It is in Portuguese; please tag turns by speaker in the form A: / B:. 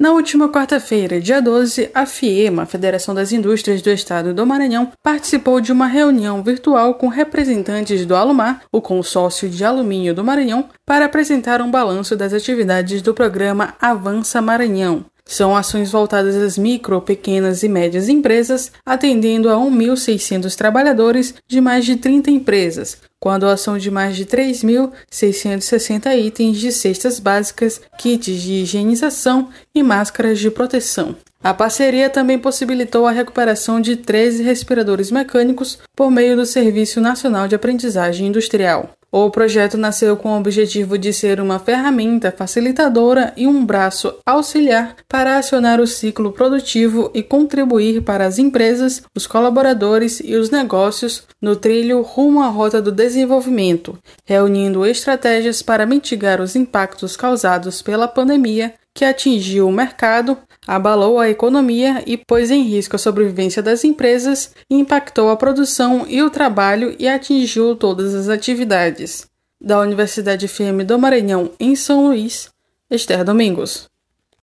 A: Na última quarta-feira, dia 12, a FIEMA, Federação das Indústrias do Estado do Maranhão, participou de uma reunião virtual com representantes do Alumar, o consórcio de alumínio do Maranhão, para apresentar um balanço das atividades do programa Avança Maranhão. São ações voltadas às micro, pequenas e médias empresas, atendendo a 1.600 trabalhadores de mais de 30 empresas, com a doação de mais de 3.660 itens de cestas básicas, kits de higienização e máscaras de proteção. A parceria também possibilitou a recuperação de 13 respiradores mecânicos por meio do Serviço Nacional de Aprendizagem Industrial. O projeto nasceu com o objetivo de ser uma ferramenta facilitadora e um braço auxiliar para acionar o ciclo produtivo e contribuir para as empresas, os colaboradores e os negócios no trilho rumo à rota do desenvolvimento, reunindo estratégias para mitigar os impactos causados pela pandemia que atingiu o mercado, abalou a economia e pôs em risco a sobrevivência das empresas, impactou a produção e o trabalho e atingiu todas as atividades. Da Universidade FM do Maranhão, em São Luís, Esther Domingos.